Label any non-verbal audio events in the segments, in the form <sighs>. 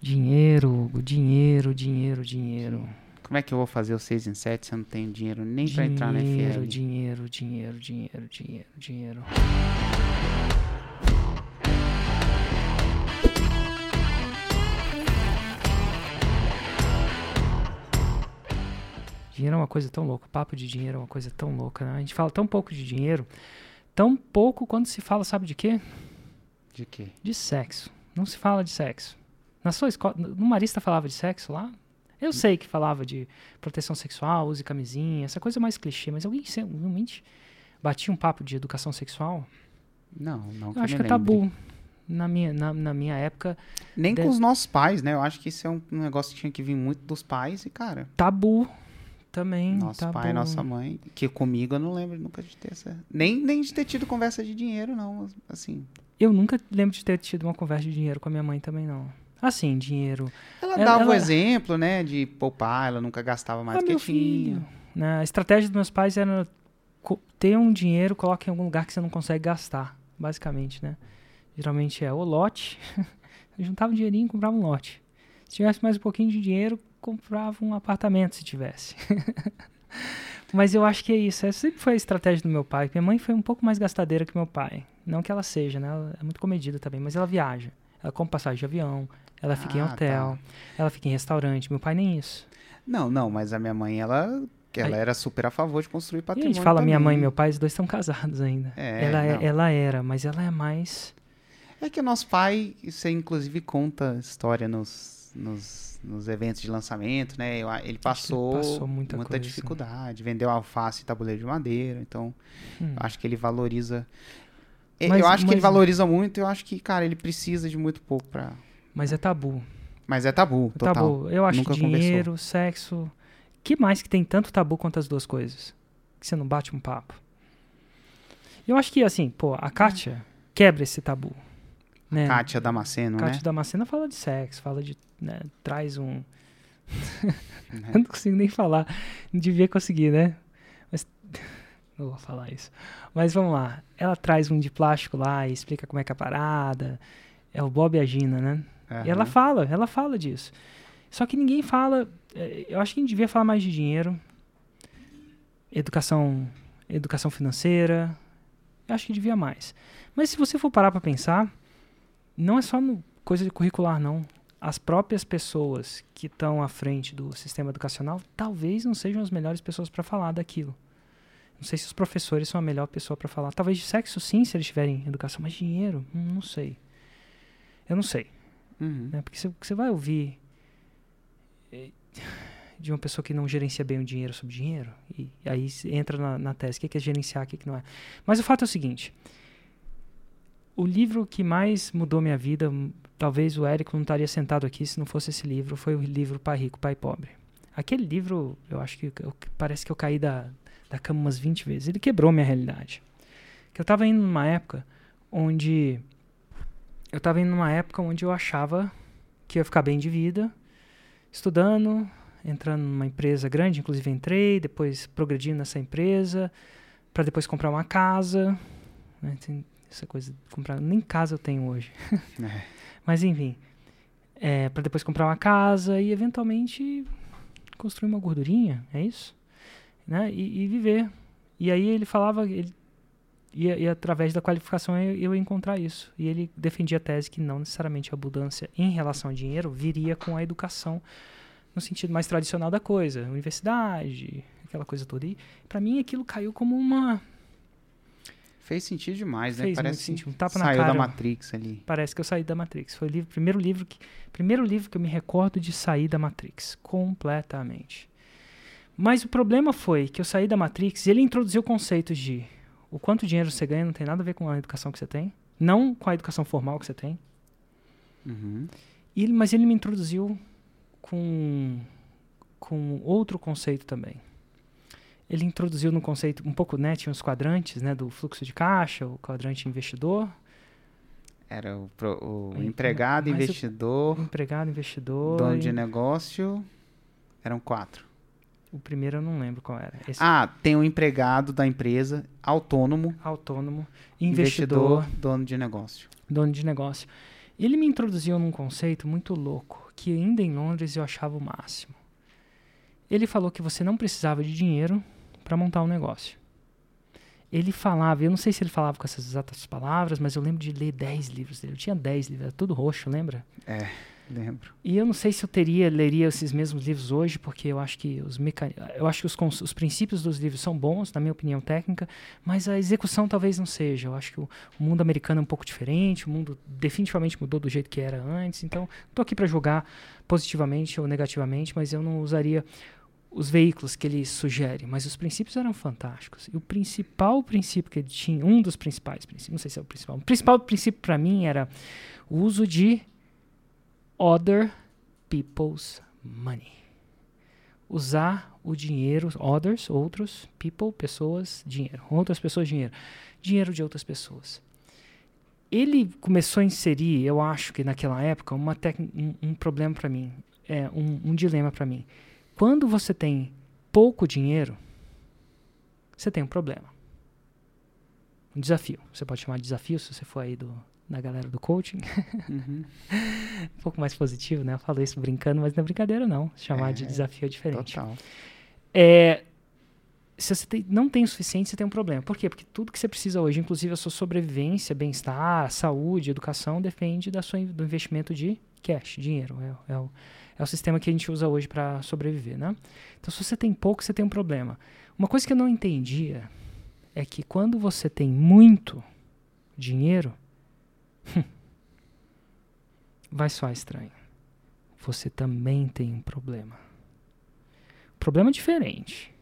Dinheiro, Hugo, dinheiro, dinheiro, dinheiro. Como é que eu vou fazer o 6 em 7 se eu não tenho dinheiro nem pra entrar na Dinheiro, FL? dinheiro, dinheiro, dinheiro, dinheiro, dinheiro. Dinheiro é uma coisa tão louca, papo de dinheiro é uma coisa tão louca, né? A gente fala tão pouco de dinheiro, tão pouco quando se fala, sabe de quê? De quê? De sexo. Não se fala de sexo. Na sua escola, no Marista falava de sexo lá? Eu sei que falava de proteção sexual, use camisinha, essa coisa mais clichê, mas alguém realmente batia um papo de educação sexual? Não, não Eu acho que é tabu. Na minha, na, na minha época, Nem De- com os nossos pais, né? Eu acho que isso é um um negócio que tinha que vir muito dos pais e, cara, tabu também. nosso tabu. pai, nossa mãe, que comigo eu não lembro nunca de ter essa. Nem, nem de ter tido conversa de dinheiro, não. Assim. Eu nunca lembro de ter tido uma conversa de dinheiro com a minha mãe também, não. Assim, dinheiro. Ela Ela- dava o ela- exemplo, né? De poupar, ela nunca gastava mais ah, do que meu tinha. Né? A estratégia dos meus pais era ter um dinheiro, coloque em algum lugar que você não consegue gastar, basicamente, né? Geralmente é o lote. <laughs> Eu juntava um dinheirinho e comprava um lote. Se tivesse mais um pouquinho de dinheiro, comprava um apartamento, se tivesse. <laughs> Mas eu acho que é isso. Essa sempre foi a estratégia do meu pai. Minha mãe foi um pouco mais gastadeira que meu pai. Não que ela seja, né? Ela é muito comedida também, mas ela viaja. Ela compra passagem de avião, ela fica em Ah, tá. hotel, ela fica em restaurante. Meu pai nem isso. Não, não, mas a minha mãe, ela, ela Aí- era super a favor de construir E a patrimônio. gente fala minha mãe e meu pai, os dois estão casados ainda. É, ela, é- ela era, mas ela é mais. É que o nosso pai, você inclusive conta história nos, nos, nos eventos de lançamento, né? Eu a- Ele passou, passou muita coisa. dificuldade, vendeu alface e tabuleiro de madeira, então Hum. acho que ele valoriza. Mas- eu acho que ele mas- valoriza muito, eu acho que, cara, ele precisa de muito pouco pra. Mas é tabu. Mas é tabu, É total. tabu. Eu acho Nunca que dinheiro, sexo. que mais que tem tanto tabu quanto as duas coisas? Que você não bate um papo. Eu acho que, assim, pô, a Kátia quebra esse tabu. Né? Kátia Damasceno, Kátia né? Damascena fala de sexo, fala de. né, traz um. <laughs> Eu não consigo nem falar. Não devia conseguir, né? Mas. <laughs> Não vou falar isso. Mas vamos lá. Ela traz um de plástico lá e explica como é que é a parada. É o Bob e a Gina, né? E ela fala, ela fala disso. Só que ninguém fala. eh, Eu acho que a gente devia falar mais de dinheiro. Educação, educação financeira. Eu acho que devia mais. Mas se você for parar para pensar, não é só no coisa de curricular, não. As próprias pessoas que estão à frente do sistema educacional talvez não sejam as melhores pessoas para falar daquilo. Não sei se os professores são a melhor pessoa para falar. Talvez de sexo, sim, se eles tiverem educação, mas dinheiro, hum, não sei. Eu não sei Uhum. né? Porque você, vai ouvir eh, de uma pessoa que não gerencia bem o dinheiro sobre dinheiro, e aí entra na, na tese, o que que é gerenciar, o que que não é. Mas o fato é o seguinte, o livro que mais mudou minha vida, m- talvez o Érico não estaria sentado aqui se não fosse esse livro, foi o livro Pai Rico, Pai Pobre. Aquele livro, eu acho que eu- parece que eu caí da, da cama umas 20 vezes. Ele quebrou minha realidade. Que eu estava indo numa época onde eu estava indo numa época onde eu achava que ia ficar bem de vida, estudando, entrando numa empresa grande, inclusive entrei, depois progredindo nessa empresa, para depois comprar uma casa. né, tem essa coisa de comprar. Nem casa eu tenho hoje. <laughs> É. Mas enfim. É, para depois comprar uma casa e eventualmente construir uma gordurinha, é isso? Né? E, e viver. E aí ele falava, ele, e, através da qualificação eu, eu encontrar isso. E ele defendia a tese que não necessariamente a abundância em relação ao dinheiro viria com a educação no sentido mais tradicional da coisa, universidade, aquela coisa toda. E para mim aquilo caiu como uma Fez sentido demais, né? Fez Parece muito sentido, um tapa na saiu cara. da Matrix ali. Parece que eu saí da Matrix. Foi o livro, primeiro livro que, primeiro livro que eu me recordo de sair da Matrix, completamente. Mas o problema foi que eu saí da Matrix e ele introduziu conceitos de o quanto dinheiro você ganha não tem nada a ver com a educação que você tem, não com a educação formal que você tem. Uhum. E mas ele me introduziu com com outro conceito também. Ele introduziu no conceito um pouco, né, tinha os quadrantes, né, do fluxo de caixa, o quadrante investidor, Era o, pro- o Aí, empregado, mas o- investidor, empregado, investidor. dono e- de negócio. Eram quatro. O primeiro eu não lembro qual era. Esse Ah, tem o empregado da empresa, autônomo, autônomo, investidor, dono de negócio. dono de negócio. Ele me introduziu num conceito muito louco, que ainda em Londres eu achava o máximo. Ele falou que você não precisava de dinheiro para montar um negócio. Ele falava, eu não sei se ele falava com essas exatas palavras, mas eu lembro de ler 10 livros dele. Eu tinha 10 livros, era tudo roxo, lembra? É, lembro. E eu não sei se eu teria, leria esses mesmos livros hoje, porque eu acho que os mecan... eu acho que os, os princípios dos livros são bons, na minha opinião técnica, mas a execução talvez não seja. Eu acho que o, o mundo americano é um pouco diferente, o mundo definitivamente mudou do jeito que era antes, então estou aqui para julgar positivamente ou negativamente, mas eu não usaria os veículos que ele sugere, mas os princípios eram fantásticos. E o principal princípio que ele tinha, um dos principais princípios, não sei se é o principal, o principal princípio para mim era o uso de other people's money. Usar o dinheiro, others, outros, people, pessoas, dinheiro. Outras pessoas, dinheiro. Dinheiro de outras pessoas. Ele começou a inserir, eu acho que naquela época, uma um, um problema para mim, é, um, um dilema para mim quando você tem pouco dinheiro, você tem um problema. Um desafio. Você pode chamar de desafio se você for aí do, da galera do coaching. Uhum. <laughs> um pouco mais positivo, né? Eu falo isso brincando, mas não é brincadeira, não. Chamar é, de desafio é diferente. Total. É, se você tem, não tem o suficiente, você tem um problema. Por quê? Porque tudo que você precisa hoje, inclusive a sua sobrevivência, bem-estar, saúde, educação, depende da sua, do investimento de cash, dinheiro. É, é o, é o sistema que a gente usa hoje para sobreviver, né? Então, se você tem pouco, você tem um problema. Uma coisa que eu não entendia é que quando você tem muito dinheiro, <laughs> vai soar estranho. Você também tem um problema. Problema diferente.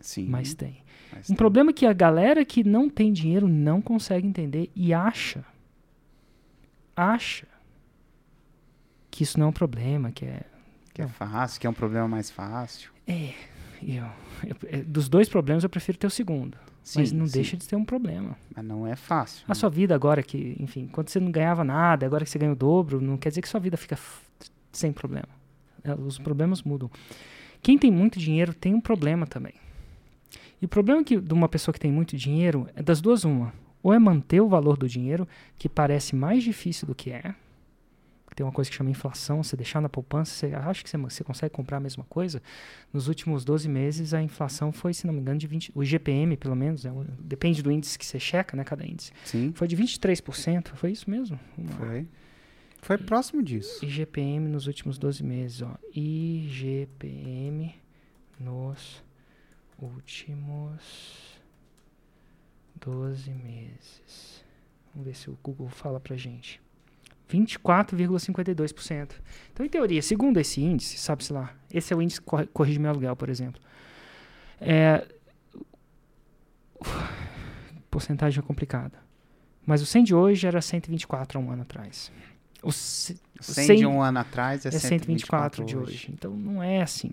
Sim. Mas tem. Mas um tem. problema que a galera que não tem dinheiro não consegue entender e acha. Acha que isso não é um problema, que é. Que é fácil, que é um problema mais fácil. É. Eu, eu, é, dos dois problemas eu prefiro ter o segundo. Sim, mas não sim. deixa de ter um problema. Mas não é fácil. A sua vida agora que, enfim, quando você não ganhava nada, agora que você ganha o dobro, não quer dizer que sua vida fica sem problema. É, Os problemas mudam. Quem tem muito dinheiro tem um problema também. E o problema que, de uma pessoa que tem muito dinheiro é das duas uma. Ou é manter o valor do dinheiro, que parece mais difícil do que é. Tem uma coisa que chama inflação, você deixar na poupança, você acha que você, você consegue comprar a mesma coisa? Nos últimos 12 meses, a inflação foi, se não me engano, de 20%. O IGPM, pelo menos, né, depende do índice que você checa, né? Cada índice. Sim, Foi de 23%, foi isso mesmo? Uma- foi. Foi próximo disso. IGPM nos últimos 12 meses, ó. IGPM nos últimos 12 meses. Vamos ver se o Google fala pra gente. 24,52%. Então, em teoria, segundo esse índice, sabe-se lá, esse é o índice que corrige meu aluguel, por exemplo. É, <sighs> porcentagem é complicada. Mas o 100 de hoje era 124 há um ano atrás. O, ce- 100 100 de um ano atrás é, é 124 124 de hoje. Então não é assim.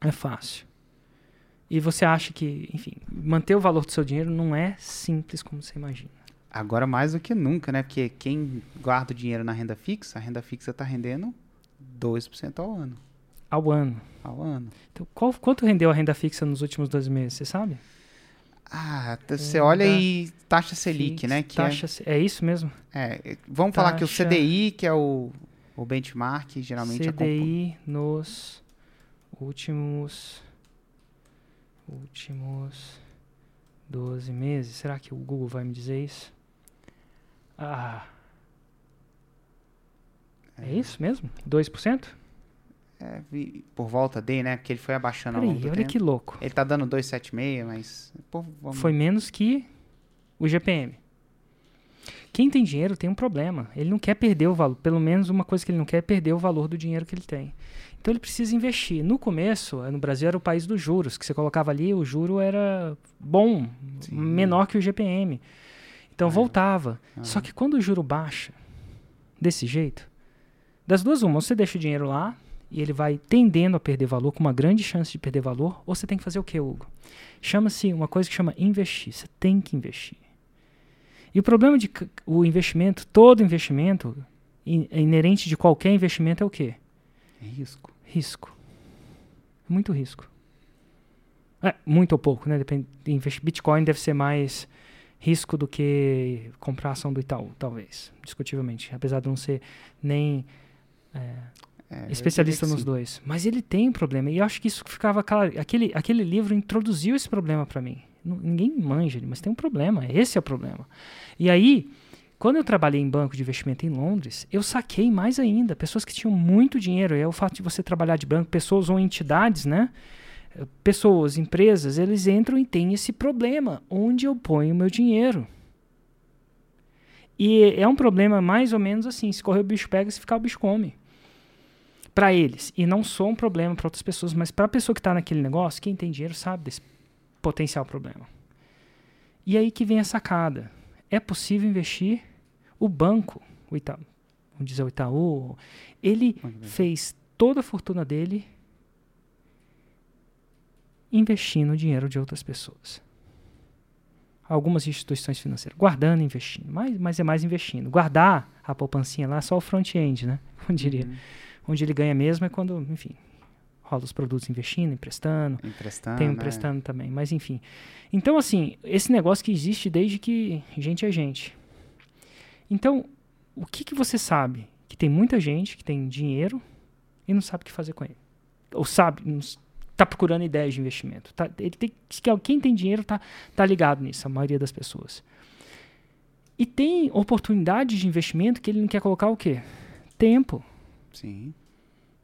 É fácil. E você acha que, enfim, manter o valor do seu dinheiro não é simples como você imagina. Agora mais do que nunca, né? Porque quem guarda o dinheiro na renda fixa, a renda fixa tá rendendo 2% ao ano. Ao ano. Ao ano. Então, qual- quanto rendeu a renda fixa nos últimos 12 meses? Você sabe? Ah, você Renda olha aí taxa Selic, Fixa, né? Que taxa, se- é isso mesmo? é, é, vamos falar que o taxa- CDI, que é o, o benchmark, geralmente acompanha- CDI nos últimos últimos 12 meses. Será que o Google vai me dizer isso? Ah. É isso mesmo? 2%? é, por volta de, né? Porque ele foi abaixando ao longo Peraí, do olha tempo. que louco. Ele tá dando 2,76, mas... Pô, vamos... Foi menos que o GPM. Quem tem dinheiro tem um problema. Ele não quer perder o valor. Pelo menos uma coisa que ele não quer é perder o valor do dinheiro que ele tem. Então ele precisa investir. No começo, no Brasil era o país dos juros, que você colocava ali, o juro era bom, Sim. menor que o GPM. Então Ah. voltava. Ah. Só que quando o juro baixa, desse jeito, das duas uma, você deixa o dinheiro lá e ele vai tendendo a perder valor, com uma grande chance de perder valor, ou você tem que fazer o que, Hugo? Chama-se uma coisa que chama investir. Você tem que investir. E o problema de o investimento, todo investimento, in- é inerente de qualquer investimento é o quê? É risco. Risco. Muito risco. É, muito ou pouco, né? Depende. Bitcoin deve ser mais risco do que comprar ação do Itaú, talvez, discutivelmente. Apesar de não ser nem é, É, especialista nos dois. Mas ele tem um problema. E eu acho que isso ficava claro. Aquele, aquele livro introduziu esse problema para mim. Ninguém manja, ele, mas tem um problema. Esse é o problema. E aí, quando eu trabalhei em banco de investimento em Londres, eu saquei mais ainda. Pessoas que tinham muito dinheiro. E é o fato de você trabalhar de banco, pessoas ou entidades, né? Pessoas, empresas, eles entram e têm esse problema. Onde eu ponho o meu dinheiro? E é um problema mais ou menos assim: se correr o bicho pega, se ficar o bicho come para eles e não só um problema para outras pessoas, mas para a pessoa que está naquele negócio, quem tem dinheiro sabe desse potencial problema. E aí que vem a sacada. É possível investir o banco, o Itaú, vamos dizer o Itaú, ele fez toda a fortuna dele investindo o dinheiro de outras pessoas. Algumas instituições financeiras, guardando e investindo, mas, mas é mais investindo. Guardar a poupancinha lá é só o front-end, né? <laughs> Diria. Uhum. Onde ele ganha mesmo é quando, enfim, rola os produtos investindo, emprestando, Emprestando. tem né? emprestando também, mas enfim. Então, assim, esse negócio que existe desde que gente é gente. Então, o que, que você sabe? Que tem muita gente que tem dinheiro e não sabe o que fazer com ele. Ou sabe, não s- tá procurando ideias de investimento. Tá, ele tem, que- quem tem dinheiro tá, tá ligado nisso, a maioria das pessoas. E tem oportunidades de investimento que ele não quer colocar o quê? Tempo. Sim.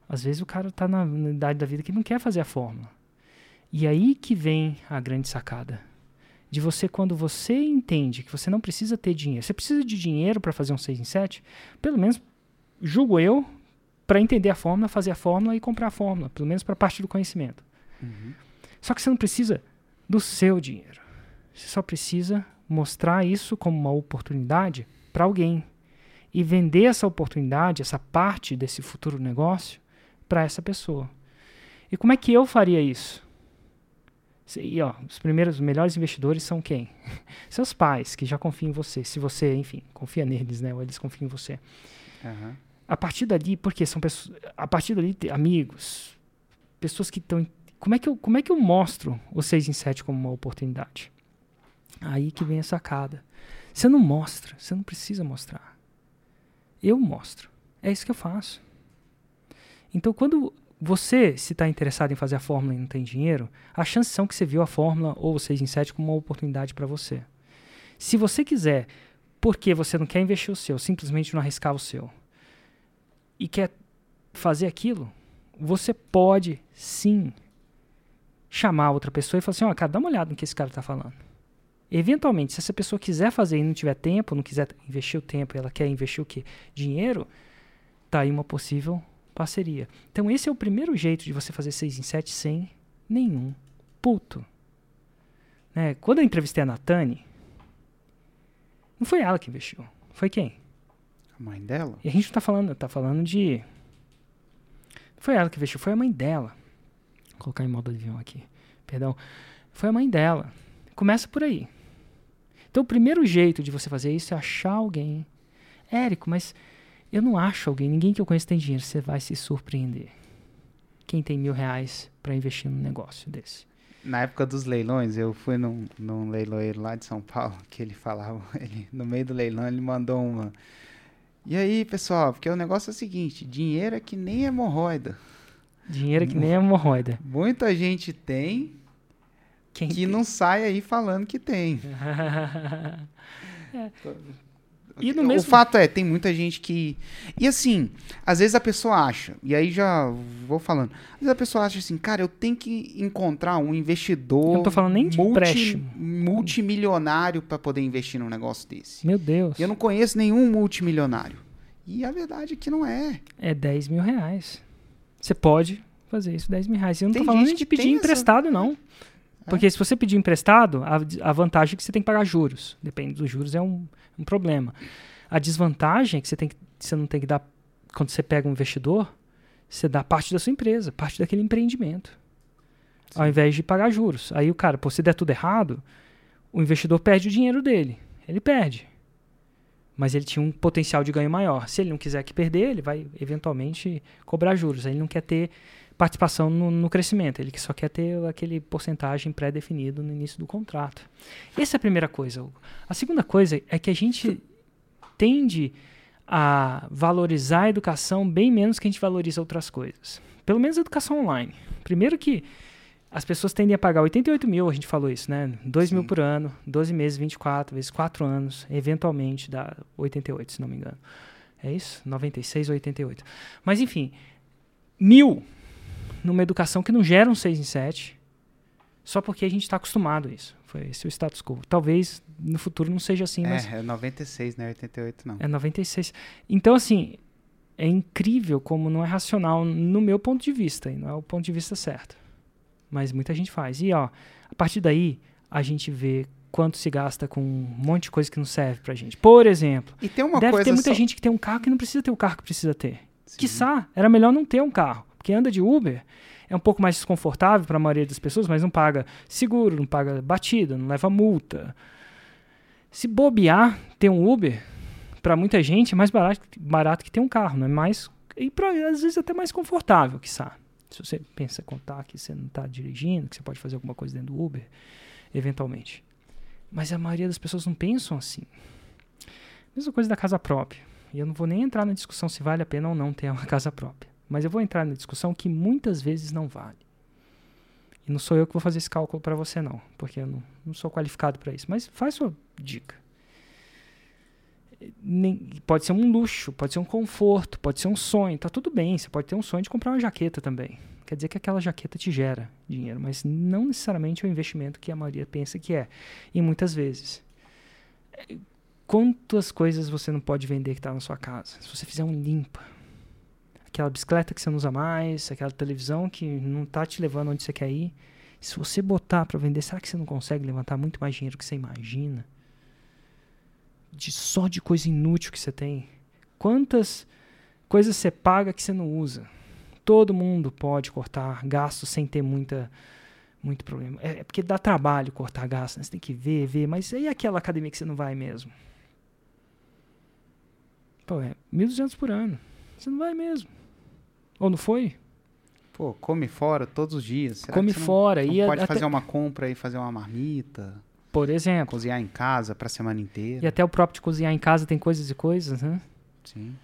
Às vezes o cara tá na, na idade da vida que não quer fazer a fórmula. E aí que vem a grande sacada. De você, quando você entende que você não precisa ter dinheiro, você precisa de dinheiro para fazer um 6 em 7, pelo menos, julgo eu, para entender a fórmula, fazer a fórmula e comprar a fórmula, pelo menos para parte do conhecimento. Uhum. Só que você não precisa do seu dinheiro. Você só precisa mostrar isso como uma oportunidade para alguém e vender essa oportunidade, essa parte desse futuro negócio para essa pessoa. E como é que eu faria isso? E, ó, os primeiros, os melhores investidores são quem? <laughs> Seus pais, que já confiam em você. Se você, enfim, confia neles, né? Ou eles confiam em você. Aham. A partir dali, porque são pessoas, a partir dali, amigos, pessoas que estão. Como é que eu, como é que eu mostro o 6 em 7 como uma oportunidade? Aí que vem a sacada. Você não mostra, você não precisa mostrar. Eu mostro. É isso que eu faço. Então, quando você se está interessado em fazer a fórmula e não tem dinheiro, as chances são que você viu a fórmula ou o 6 em 7 como uma oportunidade para você. Se você quiser, porque você não quer investir o seu, simplesmente não arriscar o seu, e quer fazer aquilo, você pode sim chamar outra pessoa e falar assim: ó, cara, dá uma olhada no que esse cara está falando. Eventualmente, se essa pessoa quiser fazer e não tiver tempo, não quiser investir o tempo, ela quer investir o quê? Dinheiro, tá aí uma possível parceria. Então, esse é o primeiro jeito de você fazer 6 em 7 sem nenhum puto. Né? Quando eu entrevistei a Natane, não foi ela que investiu. Foi quem? A mãe dela? E a gente não tá falando, tá falando de. Não foi ela que investiu, foi a mãe dela. Vou colocar em modo avião aqui. Perdão. Foi a mãe dela. Começa por aí. Então o primeiro jeito de você fazer isso é achar alguém. Érico, mas eu não acho alguém, ninguém que eu conheço tem dinheiro. Você vai se surpreender. Quem tem mil reais para investir num negócio desse? Na época dos leilões, eu fui num, num leiloeiro lá de São Paulo, que ele falava, <laughs> ele, no meio do leilão, ele mandou uma. E aí, pessoal, porque o negócio é o seguinte, dinheiro é que nem hemorroida. Dinheiro é que nem hemorroida. Muita gente tem Quem que não sai aí falando que tem. <laughs> <laughs> E no o mesmo- fato é, tem muita gente que. E assim, às vezes a pessoa acha, e aí já vou falando, às vezes a pessoa acha assim, cara, eu tenho que encontrar um investidor. Eu não tô falando nem de empréstimo. multimilionário para poder investir num negócio desse. Meu Deus. E eu não conheço nenhum multimilionário. E a verdade é que não é. É 10 mil reais. Você pode fazer isso, 10 mil reais. E eu não Tem tô falando de pedir tem essa- emprestado, não. Porque se você pedir emprestado, a, a vantagem é que você tem que pagar juros. Depende dos juros, é um, um problema. A desvantagem é que você, tem que você não tem que dar. Quando você pega um investidor, você dá parte da sua empresa, parte daquele empreendimento. Ao invés de pagar juros. Aí o cara, pô, se der tudo errado, o investidor perde o dinheiro dele. Ele perde. Mas ele tinha um potencial de ganho maior. Se ele não quiser que perder, ele vai eventualmente cobrar juros. Aí ele não quer ter participação no, no, crescimento. Ele só quer ter aquele porcentagem pré-definido no início do contrato. Essa é a primeira coisa. Hugo. A segunda coisa é que a gente tende a valorizar a educação bem menos que a gente valoriza outras coisas. Pelo menos a educação online. Primeiro que as pessoas tendem a pagar 88 mil, a gente falou isso, né? 2 Sim. mil por ano, 12 meses, 24 vezes 4 anos, eventualmente dá 88, se não me engano. É isso? 96 ou 88. Mas enfim, mil numa educação que não gera um 6 em 7, só porque a gente está acostumado a isso. Foi esse o status quo. Talvez no futuro não seja assim, é, mas... É 96, né? 88 não. É 96. Então, assim, é incrível como não é racional no meu ponto de vista, e não é o ponto de vista certo. Mas muita gente faz. E, ó, a partir daí, a gente vê quanto se gasta com um monte de coisa que não serve pra gente. Por exemplo, e tem uma deve coisa ter muita só... gente que tem um carro que não precisa ter o carro que precisa ter. Sim. Quiçá, era melhor não ter um carro. Porque anda de Uber, é um pouco mais desconfortável para a maioria das pessoas, mas não paga seguro, não paga batida, não leva multa. Se bobear, ter um Uber, para muita gente é mais barato, barato que ter um carro, não é mais e pra, às vezes até mais confortável, quiçá. Se você pensa contar que você não está dirigindo, que você pode fazer alguma coisa dentro do Uber, eventualmente. Mas a maioria das pessoas não pensam assim. Mesma coisa da casa própria. E eu não vou nem entrar na discussão se vale a pena ou não ter uma <laughs> casa própria. Mas eu vou entrar na discussão que muitas vezes não vale. E não sou eu que vou fazer esse cálculo para você, não, porque eu não, não sou qualificado para isso. Mas faz sua dica. Nem, pode ser um luxo, pode ser um conforto, pode ser um sonho, tá tudo bem. Você pode ter um sonho de comprar uma jaqueta também. Quer dizer que aquela jaqueta te gera dinheiro, mas não necessariamente é o investimento que a maioria pensa que é. E muitas vezes. Quantas coisas você não pode vender que está na sua casa? Se você fizer um limpa, aquela bicicleta que você não usa mais, aquela televisão que não está te levando onde você quer ir. Se você botar para vender, será que você não consegue levantar muito mais dinheiro que você imagina? De só de coisa inútil que você tem. Quantas coisas você paga que você não usa? Todo mundo pode cortar gastos sem ter muita muito problema. É, é porque dá trabalho cortar gastos, né? você tem que ver, ver, mas e aquela academia que você não vai mesmo? Pô, é 1.200 por ano. Você não vai mesmo. Ou não foi? Pô, come fora todos os dias. Será come fora. Não, e pode até... fazer uma compra e fazer uma marmita. Por exemplo. Cozinhar em casa para a semana inteira. E até o próprio de cozinhar em casa tem coisas e coisas, né? Sim.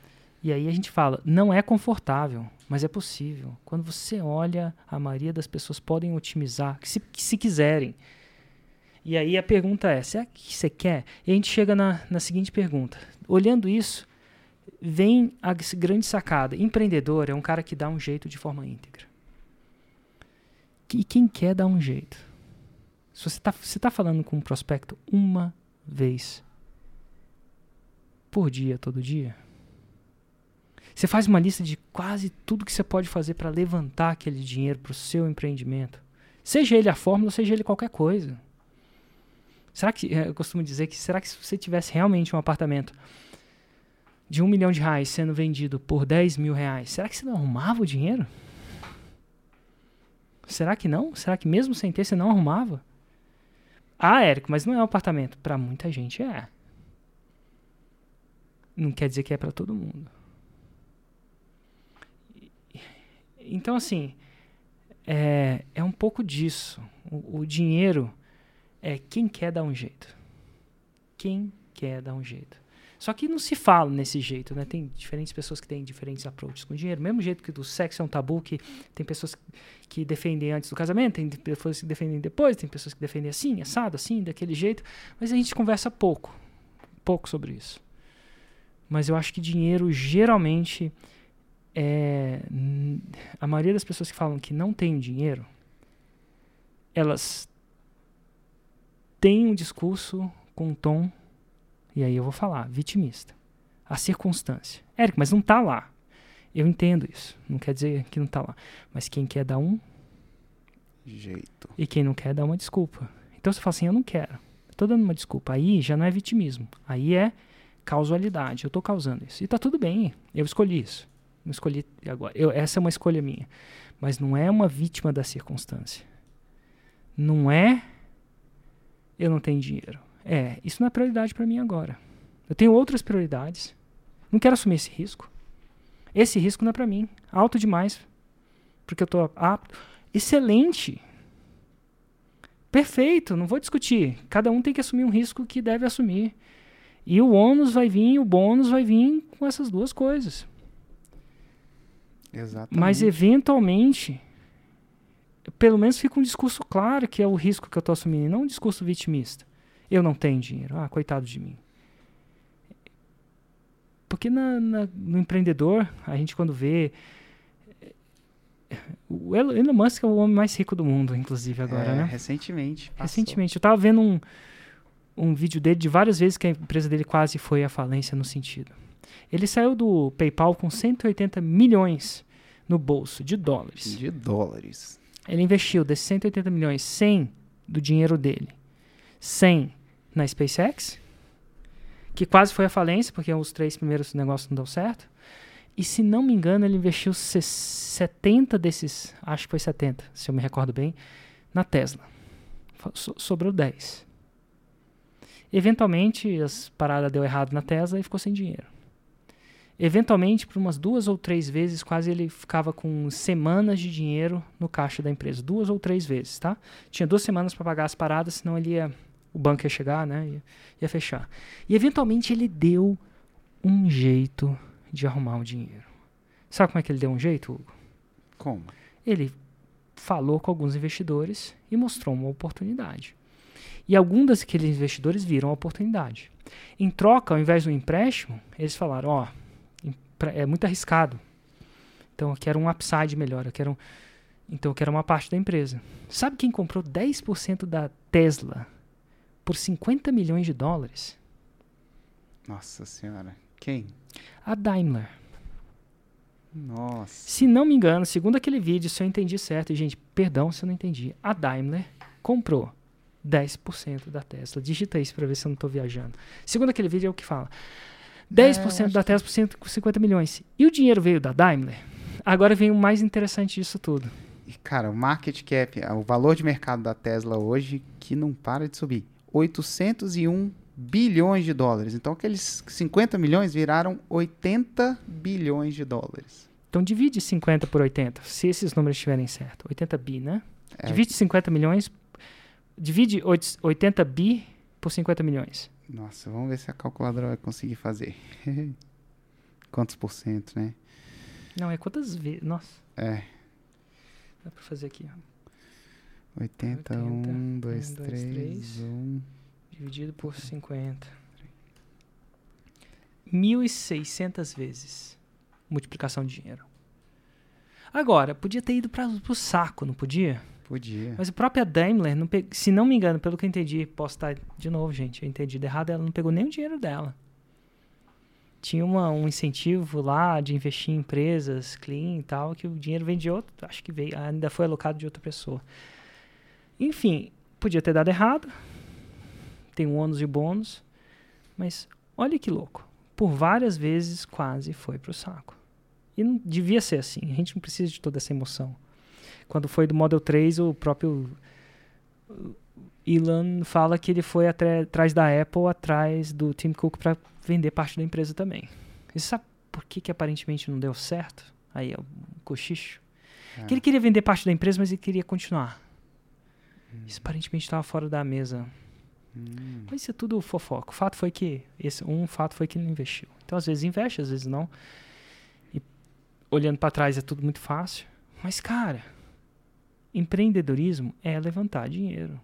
E aí a gente fala, não é confortável, mas é possível. Quando você olha, a maioria das pessoas podem otimizar, se, se quiserem. E aí a pergunta é, será que você quer? E a gente chega na, na seguinte pergunta. Olhando isso, vem a grande sacada. Empreendedor é um cara que dá um jeito de forma íntegra. E quem quer dar um jeito? Se você está tá falando com um prospecto uma vez por dia, todo dia, você faz uma lista de quase tudo que você pode fazer para levantar aquele dinheiro para o seu empreendimento. Seja ele a fórmula, seja ele qualquer coisa. Será que, eh, eu costumo dizer que, será que se você tivesse realmente um apartamento de um milhão de reais sendo vendido por 10 mil reais, será que você não arrumava o dinheiro? Será que não? Será que mesmo sem ter você não arrumava? Ah, Érico, mas não é um apartamento. Para muita gente é. Não quer dizer que é para todo mundo. Então, assim, é, é um pouco disso. O, o dinheiro é quem quer dar um jeito. Quem quer dar um jeito. Só que não se fala nesse jeito, né? Tem diferentes pessoas que têm diferentes approaches com dinheiro. Mesmo jeito que do sexo é um tabu, que tem pessoas que defendem antes do casamento, tem pessoas que defendem depois, tem pessoas que defendem assim, assado, assim, daquele jeito. Mas a gente conversa pouco, pouco sobre isso. Mas eu acho que dinheiro geralmente é a maioria das pessoas que falam que não tem dinheiro, elas têm um discurso com um tom e aí eu vou falar, vitimista. A circunstância. Érico, mas não está lá. Eu entendo isso. Não quer dizer que não está lá. Mas quem quer dar um jeito. E quem não quer dá uma desculpa. Então você fala assim, eu não quero. Estou dando uma desculpa. Aí já não é vitimismo. Aí é causalidade. Eu estou causando isso. E está tudo bem. Eu escolhi isso. Não escolhi agora. Eu, essa é uma escolha minha. Mas não é uma vítima da circunstância. Não é eu não tenho dinheiro. É, isso não é prioridade para mim agora. Eu tenho outras prioridades. Não quero assumir esse risco. Esse risco não é para mim. Alto demais porque eu estou apto. Excelente. Perfeito, não vou discutir. Cada um tem que assumir um risco que deve assumir. E o ônus vai vir, o bônus vai vir com essas duas coisas. Exatamente. Mas eventualmente, pelo menos fica um discurso claro que é o risco que eu estou assumindo, não um discurso vitimista. Eu não tenho dinheiro. Ah, coitado de mim. Porque na, na, no empreendedor, a gente quando vê. O Elon Musk é o homem mais rico do mundo, inclusive, agora, é, né? Recentemente. Passou. Recentemente. Eu tava vendo um, um vídeo dele de várias vezes que a empresa dele quase foi à falência no sentido. Ele saiu do PayPal com 180 milhões no bolso de dólares. De dólares. Ele investiu desses 180 milhões 100 do dinheiro dele. 100 na SpaceX, que quase foi à falência, porque os três primeiros negócios não deu certo. E se não me engano, ele investiu 70 desses, acho que foi 70, se eu me recordo bem, na Tesla. So sobrou 10. Eventualmente, as paradas deu errado na Tesla e ficou sem dinheiro. Eventualmente, por umas duas ou três vezes, quase ele ficava com semanas de dinheiro no caixa da empresa. Duas ou três vezes, tá? Tinha duas semanas para pagar as paradas, senão ele ia, o banco ia chegar, né? Ia, ia fechar. E eventualmente ele deu um jeito de arrumar o dinheiro. Sabe como é que ele deu um jeito, Hugo? Como? Ele falou com alguns investidores e mostrou uma oportunidade. E alguns daqueles investidores viram a oportunidade. Em troca, ao invés do empréstimo, eles falaram: ó, oh, é muito arriscado. Então eu quero um upside melhor, eu quero então eu quero uma parte da empresa. Sabe quem comprou 10% da Tesla por 50 milhões de dólares? Nossa senhora. Quem? A Daimler. Nossa. Se não me engano, segundo aquele vídeo, se eu entendi certo, e gente, perdão se eu não entendi, a Daimler comprou 10% da Tesla. Digita isso para ver se eu não estou viajando. Segundo aquele vídeo é o que fala. 10% é, da Tesla por 150 milhões. E o dinheiro veio da Daimler? Agora vem o mais interessante disso tudo. Cara, o market cap, o valor de mercado da Tesla hoje, que não para de subir. 801 bilhões de dólares. Então, aqueles 50 milhões viraram 80 bilhões de dólares. Então, divide 50 por 80, se esses números estiverem certos. 80 bi, né? É. Divide 50 milhões, divide 80 bi por 50 milhões. Nossa, vamos ver se a calculadora vai conseguir fazer. <laughs> Quantos por cento, né? Não, é quantas vezes. Nossa. É. Dá pra fazer aqui, ó. 80, 80 1, 2, 1, 3, 3, 1. Dividido por 50. 1.600 vezes multiplicação de dinheiro. Agora, podia ter ido para o saco, não podia? Podia. Mas a própria Daimler, não pe... se não me engano, pelo que eu entendi, posso estar de novo, gente, eu entendi errado, ela não pegou nem o dinheiro dela. Tinha uma, um incentivo lá de investir em empresas clean e tal, que o dinheiro vem de outro, acho que veio, ainda foi alocado de outra pessoa. Enfim, podia ter dado errado, tem um ônus e bônus, mas olha que louco. Por várias vezes quase foi pro saco. E não devia ser assim, a gente não precisa de toda essa emoção. Quando foi do Model 3, o próprio Elon fala que ele foi atrás da Apple, atrás do Tim Cook para vender parte da empresa também. E sabe por que, que aparentemente não deu certo? Aí é o cochicho. É. Que ele queria vender parte da empresa, mas ele queria continuar. Hum. Isso aparentemente estava fora da mesa. Hum. Mas isso é tudo fofoca. O fato foi que esse um fato foi que ele não investiu. Então às vezes investe, às vezes não. E olhando para trás é tudo muito fácil. Mas cara, Empreendedorismo é levantar dinheiro.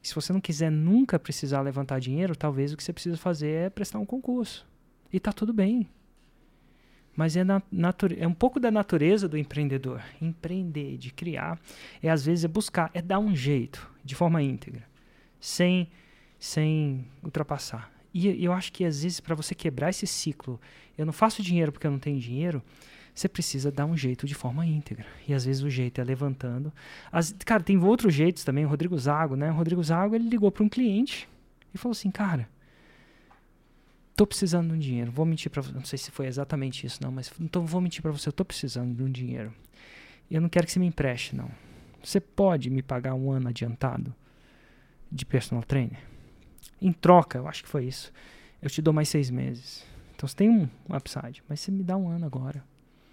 Se você não quiser nunca precisar levantar dinheiro, talvez o que você precisa fazer é prestar um concurso. E tá tudo bem. Mas é, na, é um pouco da natureza do empreendedor. Empreender, de criar, é às vezes é buscar, é dar um jeito, de forma íntegra, sem, sem ultrapassar. E eu acho que às vezes para você quebrar esse ciclo, eu não faço dinheiro porque eu não tenho dinheiro, você precisa dar um jeito de forma íntegra. E às vezes o jeito é levantando. As, cara, tem outros jeitos também. O Rodrigo Zago, né? O Rodrigo Zago, ele ligou para um cliente e falou assim, cara, tô precisando de um dinheiro. Vou mentir para você. Não sei se foi exatamente isso, não, mas então vou mentir para você. Eu tô precisando de um dinheiro. E eu não quero que você me empreste, não. Você pode me pagar um ano adiantado de personal trainer? Em troca, eu acho que foi isso. Eu te dou mais seis meses. Então você tem um upside, mas você me dá um ano agora.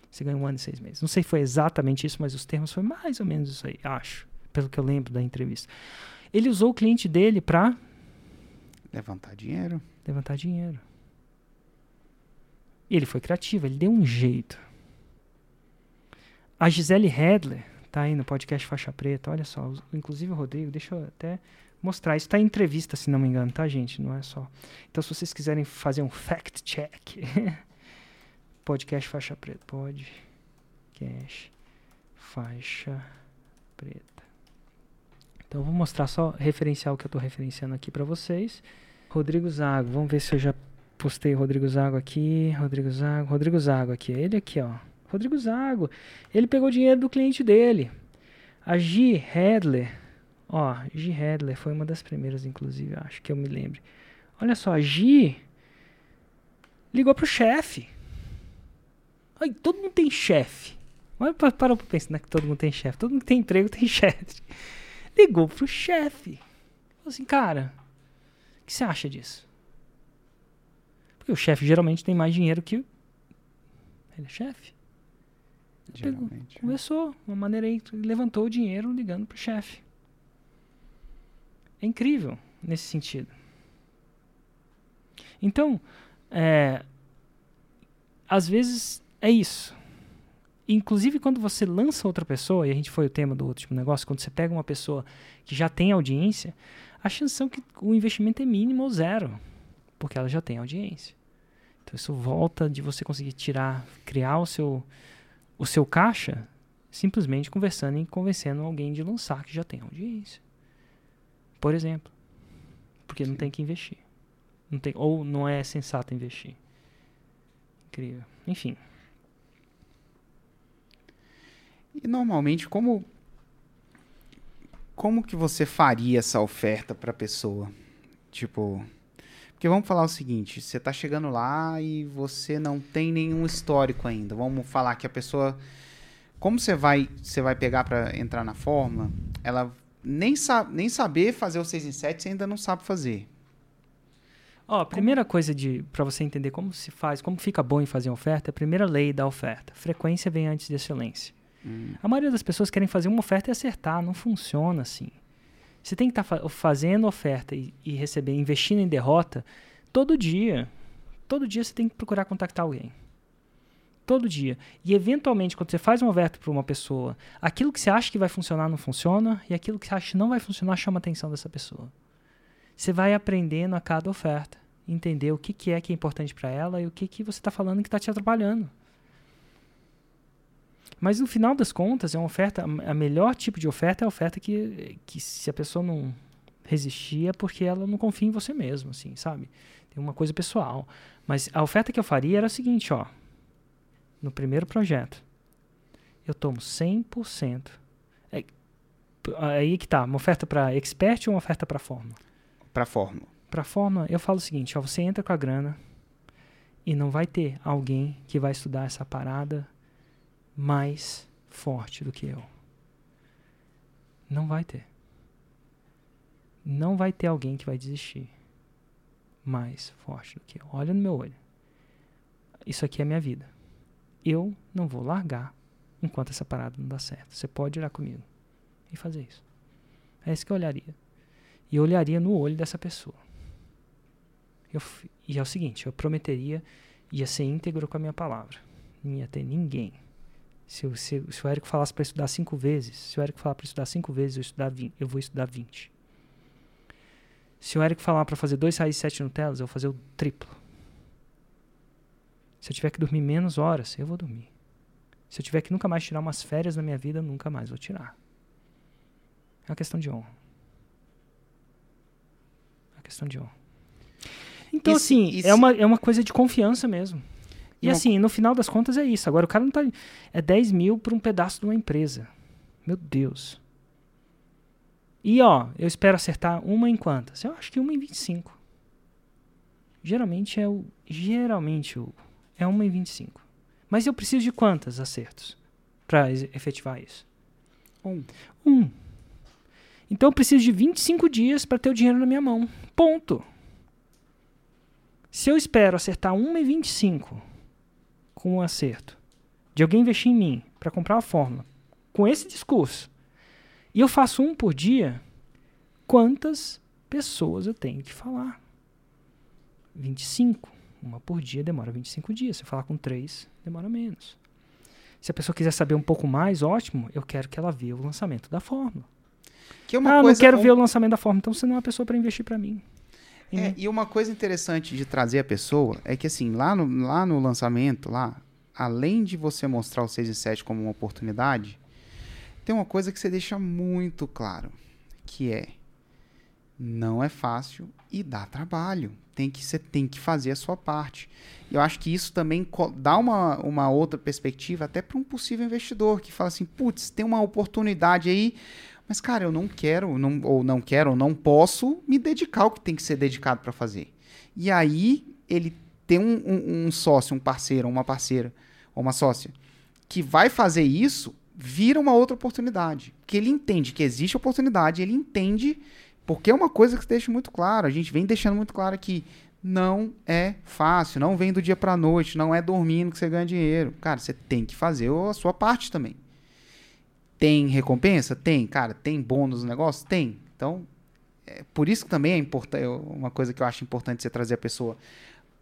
Você ganha um ano e seis meses. Não sei se foi exatamente isso, mas os termos foi mais ou menos isso aí, acho. Pelo que eu lembro da entrevista. Ele usou o cliente dele para Levantar dinheiro. levantar dinheiro. Ele foi criativo, ele deu um jeito. A Gisele Hedler tá aí no podcast Faixa Preta, olha só, inclusive o Rodrigo, deixa eu até mostrar, isso tá em entrevista, se não me engano, tá, gente? Não é só. Então, se vocês quiserem fazer um fact check, <laughs> podcast Faixa Preta, podcast Faixa Preta. Então, eu vou mostrar só o que eu tô referenciando aqui para vocês. Rodrigo Zago, vamos ver se eu já postei Rodrigo Zago aqui. Rodrigo Zago, Rodrigo Zago aqui. Ele aqui, ó. Rodrigo Zago. Ele pegou dinheiro do cliente dele. A G. Hedler. Ó, G. Hedler foi uma das primeiras, inclusive, acho que eu me lembro. Olha só, a G. Ligou pro chefe. Ai, todo mundo tem chefe. Olha, pa- para pra pensar né, que todo mundo tem chefe. Todo mundo que tem emprego <laughs> tem chefe. Ligou pro chefe. Falou assim, cara, o que você acha disso? Porque o chefe geralmente tem mais dinheiro que. Ele é chefe. Geralmente. Conversou, uma maneira aí, levantou o dinheiro ligando pro chefe. É incrível nesse sentido. Então, é, às vezes é isso. Inclusive quando você lança outra pessoa, e a gente foi o tema do último negócio, quando você pega uma pessoa que já tem audiência, a chance são que o investimento é mínimo ou zero, porque ela já tem audiência. Então isso volta de você conseguir tirar, criar o seu o seu caixa simplesmente conversando e convencendo alguém de lançar que já tem audiência. Por exemplo. Porque não Sim. tem que investir. Não tem, ou não é sensato investir. Incrível. Enfim. E normalmente, como como que você faria essa oferta para a pessoa? Tipo, porque vamos falar o seguinte, você tá chegando lá e você não tem nenhum histórico ainda. Vamos falar que a pessoa como você vai você vai pegar para entrar na fórmula, ela nem sabe nem saber fazer o 6 em 7 você ainda não sabe fazer. Ó, a primeira coisa de para você entender como se faz, como fica bom em fazer oferta, é a primeira lei da oferta. Frequência vem antes de excelência. A maioria das pessoas querem fazer uma oferta e acertar, não funciona assim. Você tem que estar fazendo oferta e, e receber, investindo em derrota todo dia. Todo dia você tem que procurar contactar alguém. Todo dia. E eventualmente, quando você faz uma oferta para uma pessoa, aquilo que você acha que vai funcionar não funciona, e aquilo que você acha que não vai funcionar chama a atenção dessa pessoa. Você vai aprendendo a cada oferta, entender o que, que é que é importante para ela e o que, que você está falando que está te atrapalhando. Mas no final das contas, é uma oferta, a melhor tipo de oferta é a oferta que, que se a pessoa não resistir é porque ela não confia em você mesmo, assim, sabe? Tem uma coisa pessoal. Mas a oferta que eu faria era a seguinte, ó. No primeiro projeto, eu tomo 100%. É, aí que tá, uma oferta para expert ou uma oferta para forma? Para fórmula. Para forma, eu falo o seguinte, ó, você entra com a grana e não vai ter alguém que vai estudar essa parada mais forte do que eu. Não vai ter. Não vai ter alguém que vai desistir mais forte do que eu. Olha no meu olho. Isso aqui é minha vida. Eu não vou largar enquanto essa parada não dá certo. Você pode olhar comigo e fazer isso. É isso que eu olharia. E eu olharia no olho dessa pessoa. Eu, e é o seguinte, eu prometeria, ia ser íntegro com a minha palavra. Não ia ter ninguém. Se, o- se, se o Érico falasse para estudar cinco vezes, se o Érico falar para estudar cinco vezes, eu, estudar 20, eu vou estudar 20. Se o Érico falar para fazer dois raízes sete Nutellas, eu vou fazer o triplo. Se eu tiver que dormir menos horas, eu vou dormir. Se eu tiver que nunca mais tirar umas férias na minha vida, eu nunca mais vou tirar. É uma questão de honra. É uma questão de honra. Então, E se- assim, é, uma, é uma coisa de confiança mesmo. E, E uma- assim, no final das contas é isso. Agora, o cara não tá. É 10 mil por um pedaço de uma empresa. Meu Deus. E, ó, eu espero acertar uma em quantas? Eu acho que uma em 25. Geralmente é o. Geralmente, Hugo, é uma em 25. Mas eu preciso de quantas acertos para efetivar isso? Um. Um. Então eu preciso de 25 dias para ter o dinheiro na minha mão. Ponto. Se eu espero acertar 1 em 25 com um acerto, de alguém investir em mim para comprar a fórmula com esse discurso e eu faço um por dia, quantas pessoas eu tenho que falar? 25. Uma por dia demora 25 dias. Se eu falar com três, demora menos. Se a pessoa quiser saber um pouco mais, ótimo, eu quero que ela veja o lançamento da fórmula. Que é ah, não quero um- ver o lançamento da fórmula, então você não é uma pessoa para investir para mim. É, e uma coisa interessante de trazer a pessoa é que, assim, lá no, lá no lançamento, lá, além de você mostrar o 6 e 7 como uma oportunidade, tem uma coisa que você deixa muito claro, que é não é fácil e dá trabalho. Tem que, você tem que fazer a sua parte. Eu acho que isso também dá uma, uma outra perspectiva até para um possível investidor que fala assim, putz, tem uma oportunidade aí, mas cara, eu não quero, não, ou não quero, ou não posso me dedicar ao que tem que ser dedicado para fazer. E aí ele tem um, um- um sócio, um parceiro, uma parceira, ou uma sócia, que vai fazer isso, vira uma outra oportunidade. Que ele entende que existe oportunidade, ele entende, porque é uma coisa que deixa muito claro, a gente vem deixando muito claro aqui, não é fácil, não vem do dia para noite, não é dormindo que você ganha dinheiro. Cara, você tem que fazer a sua parte também. Tem recompensa? Tem. Cara, tem bônus no negócio? Tem. Então, é por isso que também é importante, uma coisa que eu acho importante você trazer a pessoa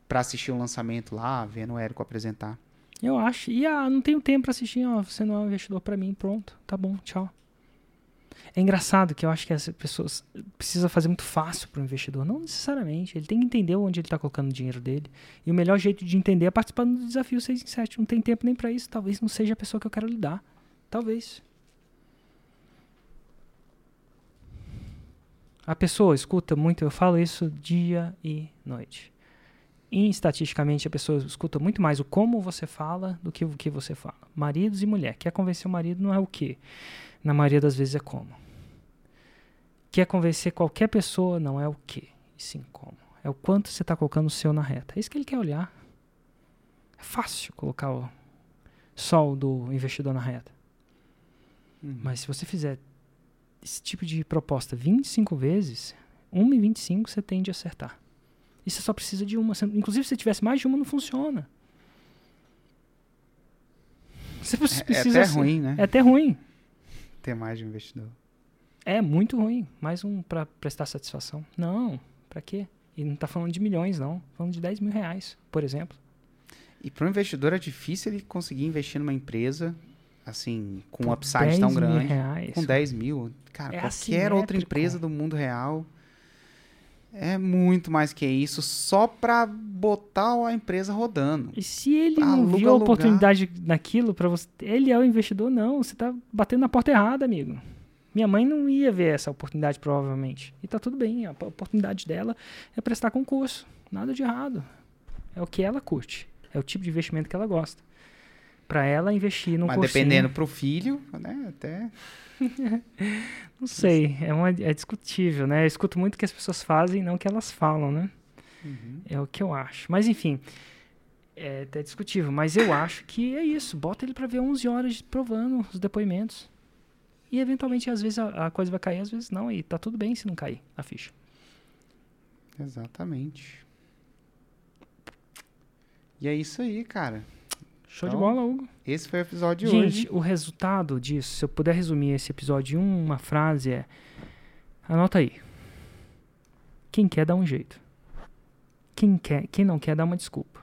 para assistir o lançamento lá, vendo o Érico apresentar. Eu acho. E ah, não tenho tempo para assistir, ó, você não é um investidor para mim, pronto, tá bom, tchau. É engraçado que eu acho que as pessoas precisam fazer muito fácil para o investidor. Não necessariamente. Ele tem que entender onde ele está colocando o dinheiro dele. E o melhor jeito de entender é participando do desafio 6 em 7. Não tem tempo nem para isso. Talvez não seja a pessoa que eu quero lidar. Talvez. A pessoa escuta muito, eu falo isso dia e noite. E, estatisticamente, a pessoa escuta muito mais o como você fala do que o que você fala. Maridos e mulher. Quer convencer o marido não é o que. Na maioria das vezes é como. Quer convencer qualquer pessoa não é o que, e sim como. É o quanto você está colocando o seu na reta. É isso que ele quer olhar. É fácil colocar o sol do investidor na reta. Mas se você fizer esse tipo de proposta 25 vezes, 1 em 25 você tende a acertar. E você só precisa de uma. Inclusive, se tivesse mais de uma, não funciona. Você É, é precisa até ruim, né? É até ruim. Ter mais de um investidor. É muito ruim. Mais um para prestar satisfação. Não, pra quê? E não tá falando de milhões, não. Falando de 10 mil reais, por exemplo. E para o investidor é difícil ele conseguir investir numa empresa assim, com um upside 10 tão grande. reais. Com 10 mil. Cara, É qualquer outra empresa do mundo real é muito mais que isso só para botar a empresa rodando. E se ele não Aluga viu a lugar. oportunidade naquilo para você, ele é o investidor, não. Você tá batendo na porta errada, amigo. Minha mãe não ia ver essa oportunidade, provavelmente. E tá tudo bem. A oportunidade dela é prestar concurso. Nada de errado. É o que ela curte. É o tipo de investimento que ela gosta. Para ela investir num Mas cursinho- dependendo pro filho, né, até <laughs> Não sei, é, uma, é discutível, né? Eu escuto muito o que as pessoas fazem, não o que elas falam, né? É o que eu acho. Mas enfim, é até discutível. Mas eu acho que é isso. Bota ele pra ver 11 horas provando os depoimentos. E eventualmente, às vezes, a, a coisa vai cair, às vezes não. E tá tudo bem se não cair a ficha. Exatamente. E é isso aí, cara. Show de Então, bola, Hugo. Esse foi o episódio de Gente, hoje. o resultado disso, se eu puder resumir esse episódio em uma frase, é. Anota aí. Quem quer dá um jeito. Quem, quer, quem não quer dá uma desculpa.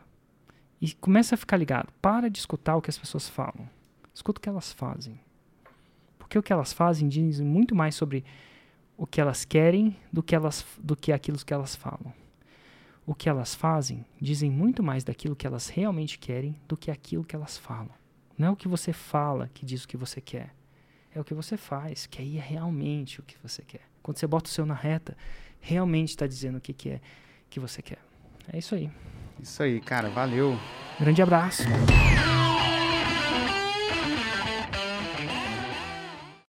E começa a ficar ligado. Para de escutar o que as pessoas falam. Escuta o que elas fazem. Porque o que elas fazem diz muito mais sobre o que elas querem do que, elas, do que aquilo que elas falam. O que elas fazem dizem muito mais daquilo que elas realmente querem do que aquilo que elas falam. Não é o que você fala que diz o que você quer. É o que você faz, que aí é realmente o que você quer. Quando você bota o seu na reta, realmente está dizendo o que, que é que você quer. É isso aí. Isso aí, cara. Valeu. Grande abraço.